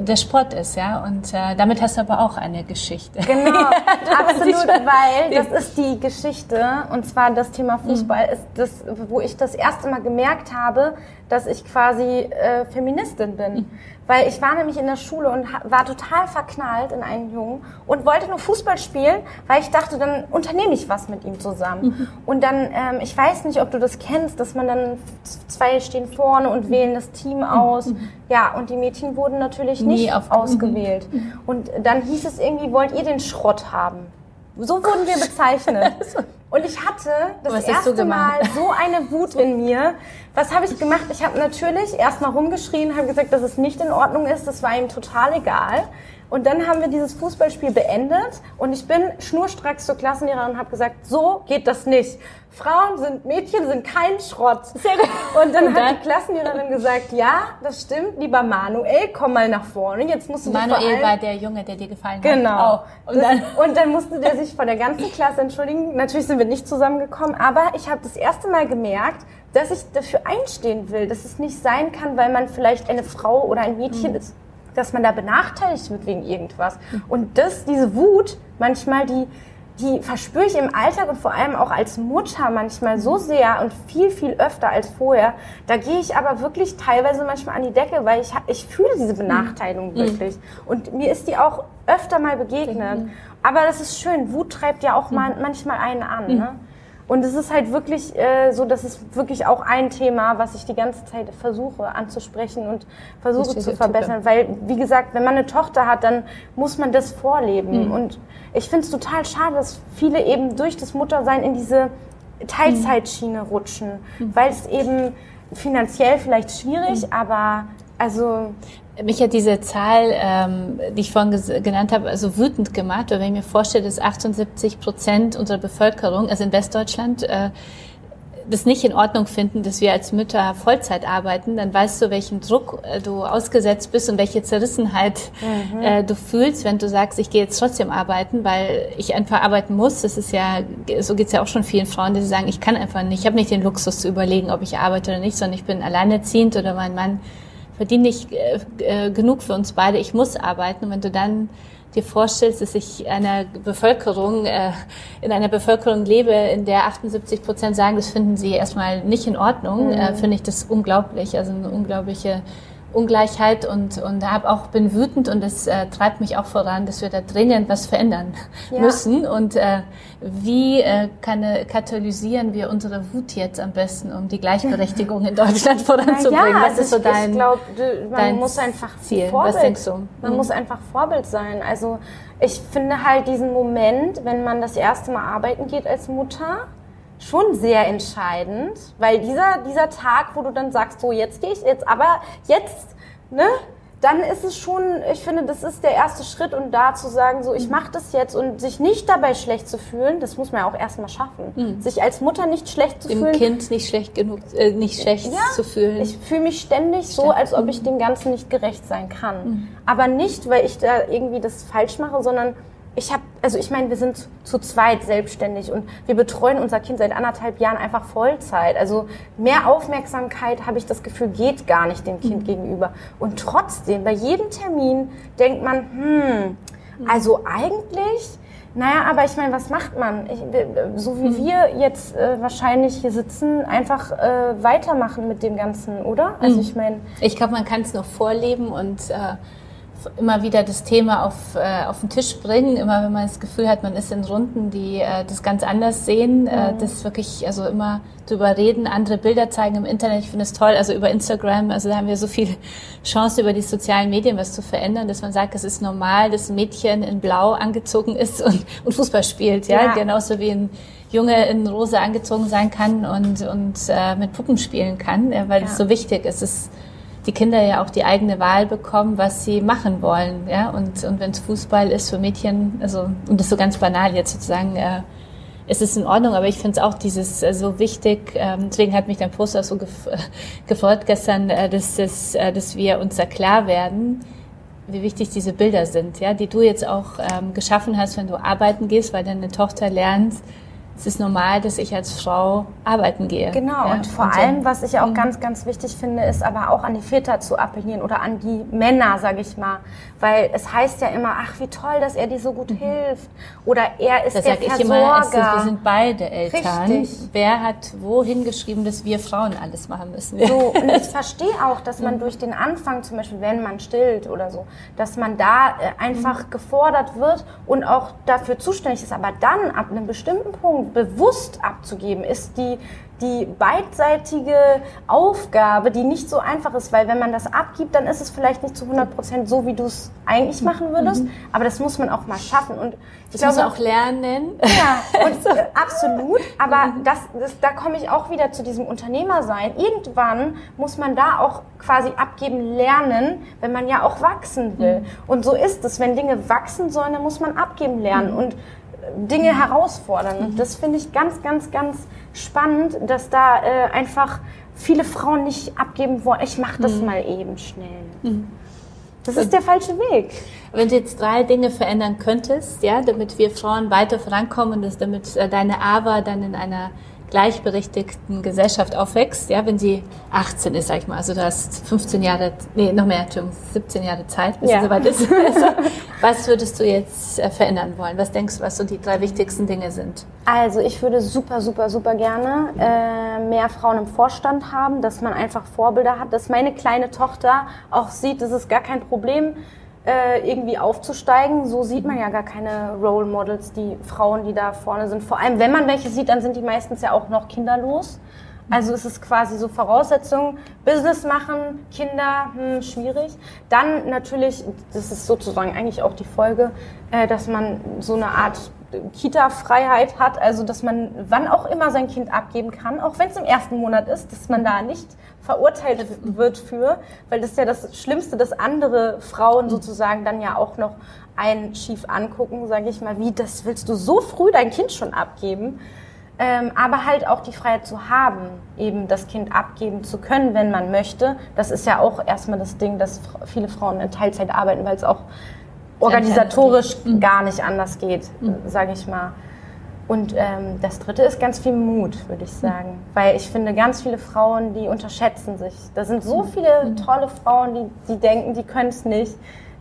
der Sport ist, ja. Und äh, damit hast du aber auch eine Geschichte. Genau, absolut, weil das ist die Geschichte und zwar das Thema Fußball ist das, wo ich das erste Mal gemerkt habe, dass ich quasi äh, Feministin bin. Weil ich war nämlich in der Schule und war total verknallt in einen Jungen und wollte nur Fußball spielen, weil ich dachte, dann unternehme ich was mit ihm zusammen. Und dann, ähm, ich weiß nicht, ob du das kennst, dass man dann zwei stehen vorne und wählen das Team aus. Ja, und die Mädchen wurden natürlich nicht auf- ausgewählt. Und dann hieß es irgendwie, wollt ihr den Schrott haben? So wurden wir bezeichnet. Und ich hatte das erste Mal so eine Wut in mir. Was habe ich gemacht? Ich habe natürlich erstmal rumgeschrien, habe gesagt, dass es nicht in Ordnung ist. Das war ihm total egal. Und dann haben wir dieses Fußballspiel beendet und ich bin schnurstracks zur Klassenlehrerin und habe gesagt, so geht das nicht. Frauen sind, Mädchen sind kein Schrott. Und dann Und hat dann? die Klassenlehrerin gesagt, ja, das stimmt, lieber Manuel, komm mal nach vorne. Jetzt musst du Manuel war der Junge, der dir gefallen Genau. hat. Oh. Und dann, und dann musste der sich vor der ganzen Klasse entschuldigen. Natürlich sind wir nicht zusammengekommen, aber ich habe das erste Mal gemerkt, dass ich dafür einstehen will, dass es nicht sein kann, weil man vielleicht eine Frau oder ein Mädchen Mhm. ist, dass man da benachteiligt wird wegen irgendwas. Und das, diese Wut, manchmal die die verspüre ich im Alltag und vor allem auch als Mutter manchmal so sehr und viel, viel öfter als vorher. Da gehe ich aber wirklich teilweise manchmal an die Decke, weil ich, ich fühle diese Benachteiligung wirklich. Und mir ist die auch öfter mal begegnet. Aber das ist schön. Wut treibt ja auch man, manchmal einen an. Ne? Und es ist halt wirklich äh, so, das ist wirklich auch ein Thema, was ich die ganze Zeit versuche anzusprechen und versuche zu verbessern. Type. Weil, wie gesagt, wenn man eine Tochter hat, dann muss man das vorleben. Mhm. Und ich finde es total schade, dass viele eben durch das Muttersein in diese Teilzeitschiene rutschen, mhm. weil es eben finanziell vielleicht schwierig, mhm. aber also mich hat diese Zahl, ähm, die ich vorhin genannt habe, so wütend gemacht, weil wenn ich mir vorstelle, dass 78 Prozent unserer Bevölkerung, also in Westdeutschland, äh, das nicht in Ordnung finden, dass wir als Mütter Vollzeit arbeiten, dann weißt du, welchem Druck äh, du ausgesetzt bist und welche Zerrissenheit mhm. äh, du fühlst, wenn du sagst, ich gehe jetzt trotzdem arbeiten, weil ich einfach arbeiten muss. Das ist ja, so geht's ja auch schon vielen Frauen, die sagen, ich kann einfach nicht, ich habe nicht den Luxus zu überlegen, ob ich arbeite oder nicht, sondern ich bin alleinerziehend oder mein Mann verdiene nicht äh, äh, genug für uns beide, ich muss arbeiten. Und wenn du dann dir vorstellst, dass ich einer Bevölkerung, äh, in einer Bevölkerung lebe, in der 78 Prozent sagen, das finden sie erstmal nicht in Ordnung, äh, mhm. äh, finde ich das unglaublich. Also eine unglaubliche Ungleichheit und, und hab auch bin wütend und es äh, treibt mich auch voran, dass wir da dringend was verändern ja. müssen. Und äh, wie äh, kann, äh, katalysieren wir unsere Wut jetzt am besten, um die Gleichberechtigung in Deutschland voranzubringen? Ja, was ist so dein, ich glaube, man muss einfach Ziel? Vorbild, was denkst du? Man mhm. muss einfach Vorbild sein. Also ich finde halt diesen Moment, wenn man das erste Mal arbeiten geht als Mutter, schon sehr entscheidend, weil dieser, dieser Tag, wo du dann sagst, so jetzt gehe ich jetzt, aber jetzt, ne, dann ist es schon, ich finde, das ist der erste Schritt und da zu sagen, so ich mache das jetzt und sich nicht dabei schlecht zu fühlen, das muss man ja auch erstmal schaffen. Mhm. Sich als Mutter nicht schlecht zu Dem fühlen. Dem Kind nicht schlecht genug, äh, nicht schlecht ja, zu fühlen. Ich fühle mich ständig so, als ob ich dem Ganzen nicht gerecht sein kann. Mhm. Aber nicht, weil ich da irgendwie das falsch mache, sondern ich habe, also ich meine, wir sind zu zweit selbstständig und wir betreuen unser Kind seit anderthalb Jahren einfach Vollzeit. Also mehr Aufmerksamkeit, habe ich das Gefühl, geht gar nicht dem Kind mhm. gegenüber. Und trotzdem, bei jedem Termin denkt man, hm, also eigentlich, naja, aber ich meine, was macht man? Ich, so wie mhm. wir jetzt äh, wahrscheinlich hier sitzen, einfach äh, weitermachen mit dem Ganzen, oder? Also mhm. ich meine. Ich glaube, man kann es noch vorleben und äh, immer wieder das Thema auf, äh, auf den Tisch bringen, immer wenn man das Gefühl hat, man ist in Runden, die äh, das ganz anders sehen, äh, mhm. das wirklich, also immer drüber reden, andere Bilder zeigen im Internet, ich finde es toll, also über Instagram, also da haben wir so viel Chance über die sozialen Medien was zu verändern, dass man sagt, es ist normal, dass ein Mädchen in Blau angezogen ist und, und Fußball spielt, ja? ja, genauso wie ein Junge in Rosa angezogen sein kann und, und äh, mit Puppen spielen kann, ja, weil es ja. so wichtig ist. Es ist die Kinder ja auch die eigene Wahl bekommen, was sie machen wollen. Ja? Und, und wenn es Fußball ist für Mädchen, also, und das ist so ganz banal jetzt sozusagen, äh, es ist in Ordnung, aber ich finde es auch dieses äh, so wichtig, ähm, deswegen hat mich dein Poster so gef gefreut gestern, äh, dass, dass, äh, dass wir uns da klar werden, wie wichtig diese Bilder sind, ja, die du jetzt auch ähm, geschaffen hast, wenn du arbeiten gehst, weil deine Tochter lernt, es ist normal, dass ich als Frau arbeiten gehe. Genau, ja? und vor und allem, was ich auch mhm. ganz, ganz wichtig finde, ist aber auch an die Väter zu appellieren oder an die Männer, sage ich mal. Weil es heißt ja immer, ach, wie toll, dass er dir so gut mhm. hilft. Oder er ist das der Versorger. Ich immer, ist, wir sind beide Eltern. Richtig. Wer hat wohin geschrieben, dass wir Frauen alles machen müssen? So, und ich verstehe auch, dass man mhm. durch den Anfang, zum Beispiel wenn man stillt oder so, dass man da äh, einfach mhm. gefordert wird und auch dafür zuständig ist. Aber dann, ab einem bestimmten Punkt, bewusst abzugeben, ist die, die beidseitige Aufgabe, die nicht so einfach ist, weil wenn man das abgibt, dann ist es vielleicht nicht zu 100 Prozent so, wie du es eigentlich machen würdest, mhm. aber das muss man auch mal schaffen und ich das glaube auch lernen. Ja, und, äh, absolut, aber mhm. das, das, da komme ich auch wieder zu diesem Unternehmersein. Irgendwann muss man da auch quasi abgeben lernen, wenn man ja auch wachsen will. Mhm. Und so ist es, wenn Dinge wachsen sollen, dann muss man abgeben lernen mhm. und Dinge herausfordern. Und das finde ich ganz, ganz, ganz spannend, dass da äh, einfach viele Frauen nicht abgeben wollen, ich mache das mhm. mal eben schnell. Mhm. Das ist der falsche Weg. Wenn du jetzt drei Dinge verändern könntest, ja, damit wir Frauen weiter vorankommen, dass damit äh, deine Ava dann in einer gleichberechtigten Gesellschaft aufwächst, ja, wenn sie 18 ist, sag ich mal, also du hast 15 Jahre, nee, noch mehr, 17 Jahre Zeit, bis ja. sie soweit ist. Also, was würdest du jetzt äh, verändern wollen? Was denkst du, was so die drei wichtigsten Dinge sind? Also ich würde super, super, super gerne äh, mehr Frauen im Vorstand haben, dass man einfach Vorbilder hat, dass meine kleine Tochter auch sieht, dass es gar kein Problem äh, irgendwie aufzusteigen. So sieht man ja gar keine Role Models, die Frauen, die da vorne sind. Vor allem, wenn man welche sieht, dann sind die meistens ja auch noch kinderlos. Also es ist quasi so Voraussetzung, Business machen, Kinder, hm, schwierig. Dann natürlich, das ist sozusagen eigentlich auch die Folge, äh, dass man so eine Art Kita-Freiheit hat, also dass man wann auch immer sein Kind abgeben kann, auch wenn es im ersten Monat ist, dass man da nicht verurteilt wird für, weil das ist ja das Schlimmste, dass andere Frauen sozusagen dann ja auch noch einen schief angucken, sage ich mal, wie das willst du so früh dein Kind schon abgeben? Ähm, aber halt auch die Freiheit zu haben, eben das Kind abgeben zu können, wenn man möchte. Das ist ja auch erstmal das Ding, dass viele Frauen in Teilzeit arbeiten, weil es auch organisatorisch mhm. gar nicht anders geht, mhm. sage ich mal. Und ähm, das Dritte ist ganz viel Mut, würde ich sagen. Mhm. Weil ich finde, ganz viele Frauen, die unterschätzen sich. Da sind so mhm. viele mhm. tolle Frauen, die, die denken, die können es nicht.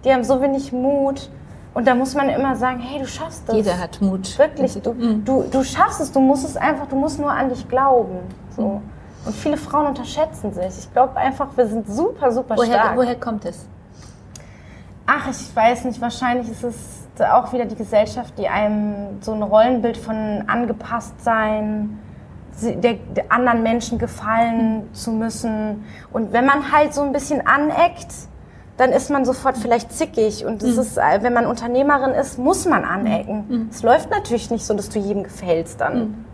Die haben so wenig Mut. Und da muss man immer sagen, hey, du schaffst das. Jeder hat Mut. Wirklich, du, mhm. du, du schaffst es, du musst es einfach, du musst nur an dich glauben. So. Und viele Frauen unterschätzen sich. Ich glaube einfach, wir sind super, super woher, stark. Woher kommt es? Ach, ich weiß nicht. Wahrscheinlich ist es auch wieder die Gesellschaft, die einem so ein Rollenbild von angepasst sein, der, der anderen Menschen gefallen zu müssen. Und wenn man halt so ein bisschen aneckt, dann ist man sofort vielleicht zickig. Und das mhm. ist, äh, wenn man Unternehmerin ist, muss man anecken. Mhm. Es läuft natürlich nicht so, dass du jedem gefällst dann. Mhm.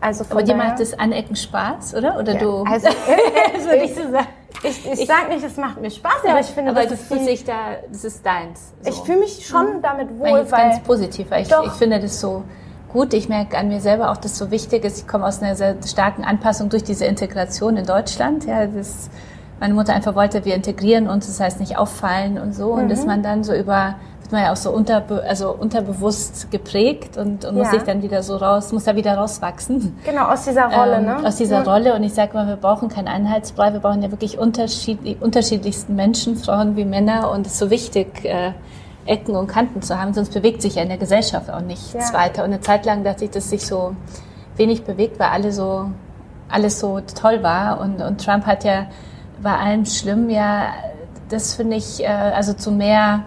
Also Aber dir macht das Anecken Spaß, oder? Oder ja, du? Also, würde ich so sagen. Ich, ich, ich sage nicht, es macht mir Spaß, ja, aber ich finde, aber das, ist sich da, das ist deins. So. Ich fühle mich schon mhm. damit wohl, weil ganz positiv, weil ich, ich finde das so gut. Ich merke an mir selber auch, dass es so wichtig ist. Ich komme aus einer sehr starken Anpassung durch diese Integration in Deutschland. Ja, das meine Mutter einfach wollte, wir integrieren uns, das heißt nicht auffallen und so. Mhm. Und dass man dann so über, wird man ja auch so unterbe also unterbewusst geprägt und, und ja. muss sich dann wieder so raus, muss da wieder rauswachsen. Genau, aus dieser Rolle, ähm, ne? Aus dieser ja. Rolle. Und ich sage mal, wir brauchen keinen Einheitsbrei, wir brauchen ja wirklich unterschiedlich, unterschiedlichsten Menschen, Frauen wie Männer. Und es ist so wichtig, äh, Ecken und Kanten zu haben, sonst bewegt sich ja in der Gesellschaft auch nichts ja. weiter. Und eine Zeit lang dachte ich, dass sich so wenig bewegt, weil alle so, alles so toll war. Und, und Trump hat ja bei allem schlimm, ja, das finde ich, äh, also zu mehr,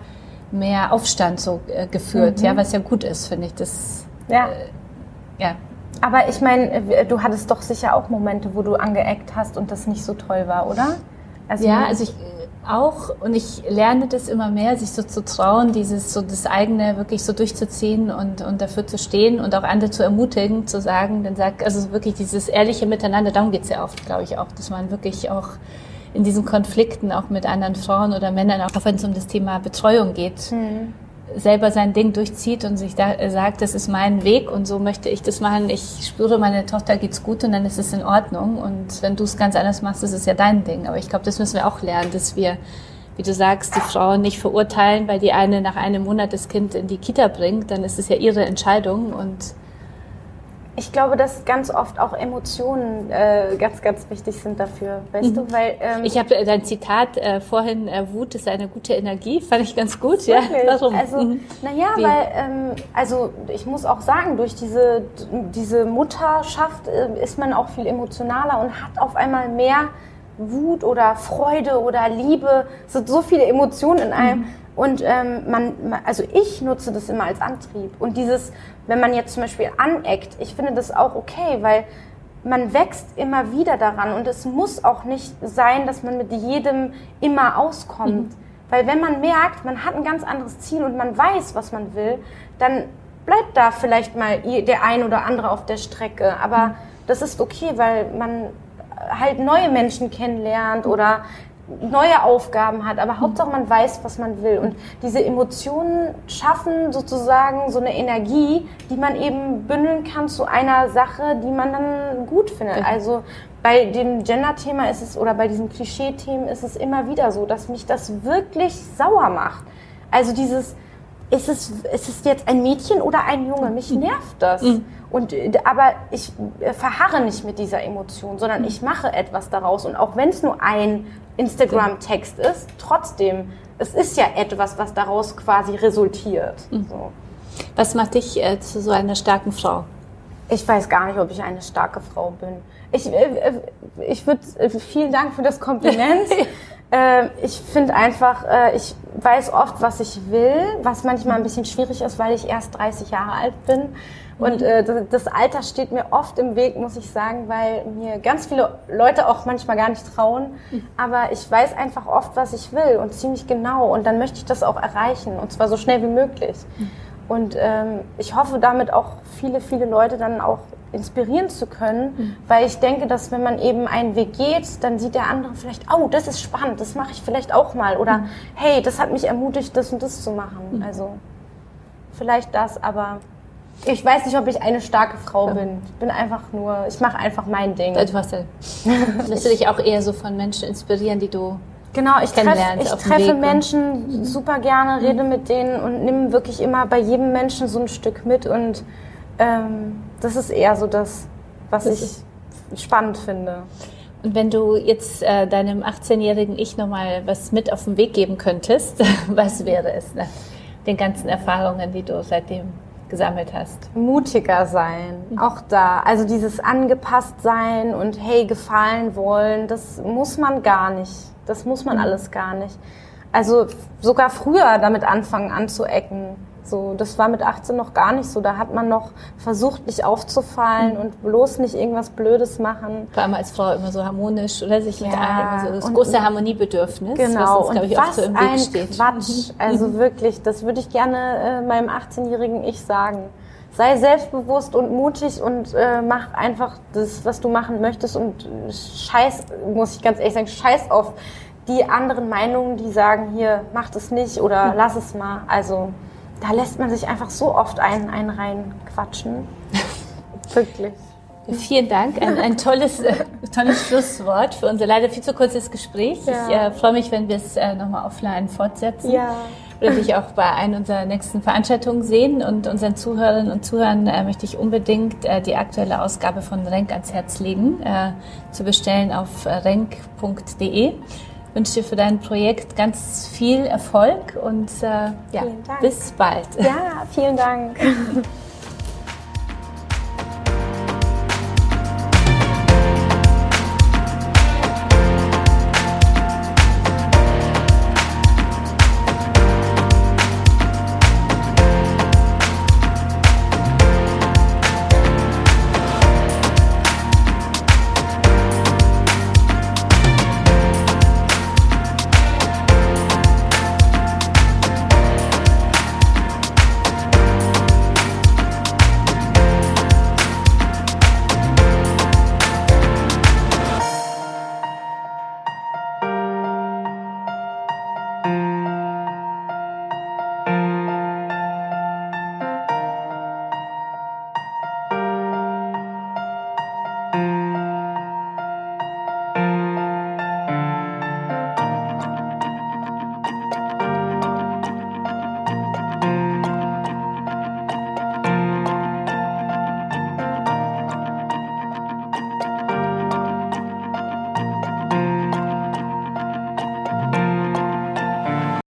mehr Aufstand so äh, geführt, mhm. ja, was ja gut ist, finde ich. Das, ja. Äh, ja. Aber ich meine, du hattest doch sicher auch Momente, wo du angeeckt hast und das nicht so toll war, oder? Also ja, also ich auch und ich lerne das immer mehr, sich so zu trauen, dieses so das eigene wirklich so durchzuziehen und, und dafür zu stehen und auch andere zu ermutigen, zu sagen, dann sag, also wirklich dieses ehrliche Miteinander, darum geht's ja oft, glaube ich auch, dass man wirklich auch in diesen Konflikten auch mit anderen Frauen oder Männern, auch wenn es um das Thema Betreuung geht, mhm. selber sein Ding durchzieht und sich da äh, sagt, das ist mein Weg und so möchte ich das machen. Ich spüre, meine Tochter geht's gut und dann ist es in Ordnung. Und wenn du es ganz anders machst, ist es ja dein Ding. Aber ich glaube, das müssen wir auch lernen, dass wir wie du sagst, die Frauen nicht verurteilen, weil die eine nach einem Monat das Kind in die Kita bringt, dann ist es ja ihre Entscheidung und ich glaube, dass ganz oft auch Emotionen äh, ganz, ganz wichtig sind dafür, weißt mhm. du? Weil, ähm, ich habe dein Zitat äh, vorhin, äh, Wut ist eine gute Energie, fand ich ganz gut. Ja, warum? Also, mhm. naja, weil, ähm, also ich muss auch sagen, durch diese, diese Mutterschaft äh, ist man auch viel emotionaler und hat auf einmal mehr Wut oder Freude oder Liebe, es sind so viele Emotionen in einem. Mhm. Und ähm, man, also ich nutze das immer als Antrieb. Und dieses, wenn man jetzt zum Beispiel aneckt, ich finde das auch okay, weil man wächst immer wieder daran und es muss auch nicht sein, dass man mit jedem immer auskommt. Mhm. Weil wenn man merkt, man hat ein ganz anderes Ziel und man weiß, was man will, dann bleibt da vielleicht mal der ein oder andere auf der Strecke. Aber mhm. das ist okay, weil man halt neue Menschen kennenlernt oder neue Aufgaben hat, aber Hauptsache man weiß, was man will. Und diese Emotionen schaffen sozusagen so eine Energie, die man eben bündeln kann zu einer Sache, die man dann gut findet. Also bei dem Gender-Thema ist es, oder bei diesen Klischee-Themen ist es immer wieder so, dass mich das wirklich sauer macht. Also dieses, ist es, ist es jetzt ein Mädchen oder ein Junge? Mich nervt das. Mhm. Und, aber ich verharre nicht mit dieser Emotion, sondern ich mache etwas daraus. Und auch wenn es nur ein Instagram-Text ist, trotzdem, es ist ja etwas, was daraus quasi resultiert. Mhm. So. Was macht dich äh, zu so einer starken Frau? Ich weiß gar nicht, ob ich eine starke Frau bin. Ich, äh, äh ich würde, äh, vielen Dank für das Kompliment. äh, ich finde einfach, äh, ich weiß oft, was ich will, was manchmal ein bisschen schwierig ist, weil ich erst 30 Jahre alt bin. Und äh, das Alter steht mir oft im Weg, muss ich sagen, weil mir ganz viele Leute auch manchmal gar nicht trauen. Aber ich weiß einfach oft, was ich will und ziemlich genau. Und dann möchte ich das auch erreichen und zwar so schnell wie möglich. Und ähm, ich hoffe damit auch viele, viele Leute dann auch inspirieren zu können, mhm. weil ich denke, dass wenn man eben einen Weg geht, dann sieht der andere vielleicht, oh, das ist spannend, das mache ich vielleicht auch mal oder mhm. hey, das hat mich ermutigt, das und das zu machen. Mhm. Also vielleicht das, aber ich weiß nicht, ob ich eine starke Frau ja. bin. Ich bin einfach nur, ich mache einfach mein Ding. Du hast ja, lässt du dich auch eher so von Menschen inspirieren, die du Genau, ich, treff, ich treffe Menschen super gerne, rede mit denen und nehme wirklich immer bei jedem Menschen so ein Stück mit und ähm, das ist eher so das, was das ich spannend finde. Und wenn du jetzt äh, deinem 18-jährigen Ich nochmal was mit auf den Weg geben könntest, was wäre es nach den ganzen Erfahrungen, die du seitdem gesammelt hast? Mutiger sein, mhm. auch da. Also dieses angepasst sein und hey, gefallen wollen, das muss man gar nicht. Das muss man mhm. alles gar nicht. Also sogar früher damit anfangen anzuecken so, das war mit 18 noch gar nicht so. Da hat man noch versucht, nicht aufzufallen mhm. und bloß nicht irgendwas Blödes machen. Vor allem als Frau immer so harmonisch oder sich mit ja, allen, so das große Harmoniebedürfnis, genau. was uns, glaube ich, oft so im Weg steht. Quatsch. Mhm. Also wirklich, das würde ich gerne äh, meinem 18-jährigen Ich sagen. Sei selbstbewusst und mutig und äh, mach einfach das, was du machen möchtest und scheiß, muss ich ganz ehrlich sagen, scheiß auf die anderen Meinungen, die sagen, hier, mach das nicht oder mhm. lass es mal. Also, da lässt man sich einfach so oft einen, einen reinquatschen. Wirklich. Vielen Dank. Ein, ein tolles, äh, tolles Schlusswort für unser leider viel zu kurzes Gespräch. Ja. Ich äh, freue mich, wenn wir es äh, nochmal offline fortsetzen. Ja. Oder dich auch bei einer unserer nächsten Veranstaltungen sehen. Und unseren Zuhörerinnen und Zuhörern äh, möchte ich unbedingt äh, die aktuelle Ausgabe von Renk ans Herz legen, äh, zu bestellen auf renk.de wünsche dir für dein Projekt ganz viel Erfolg und äh, ja, bis bald. Ja, vielen Dank.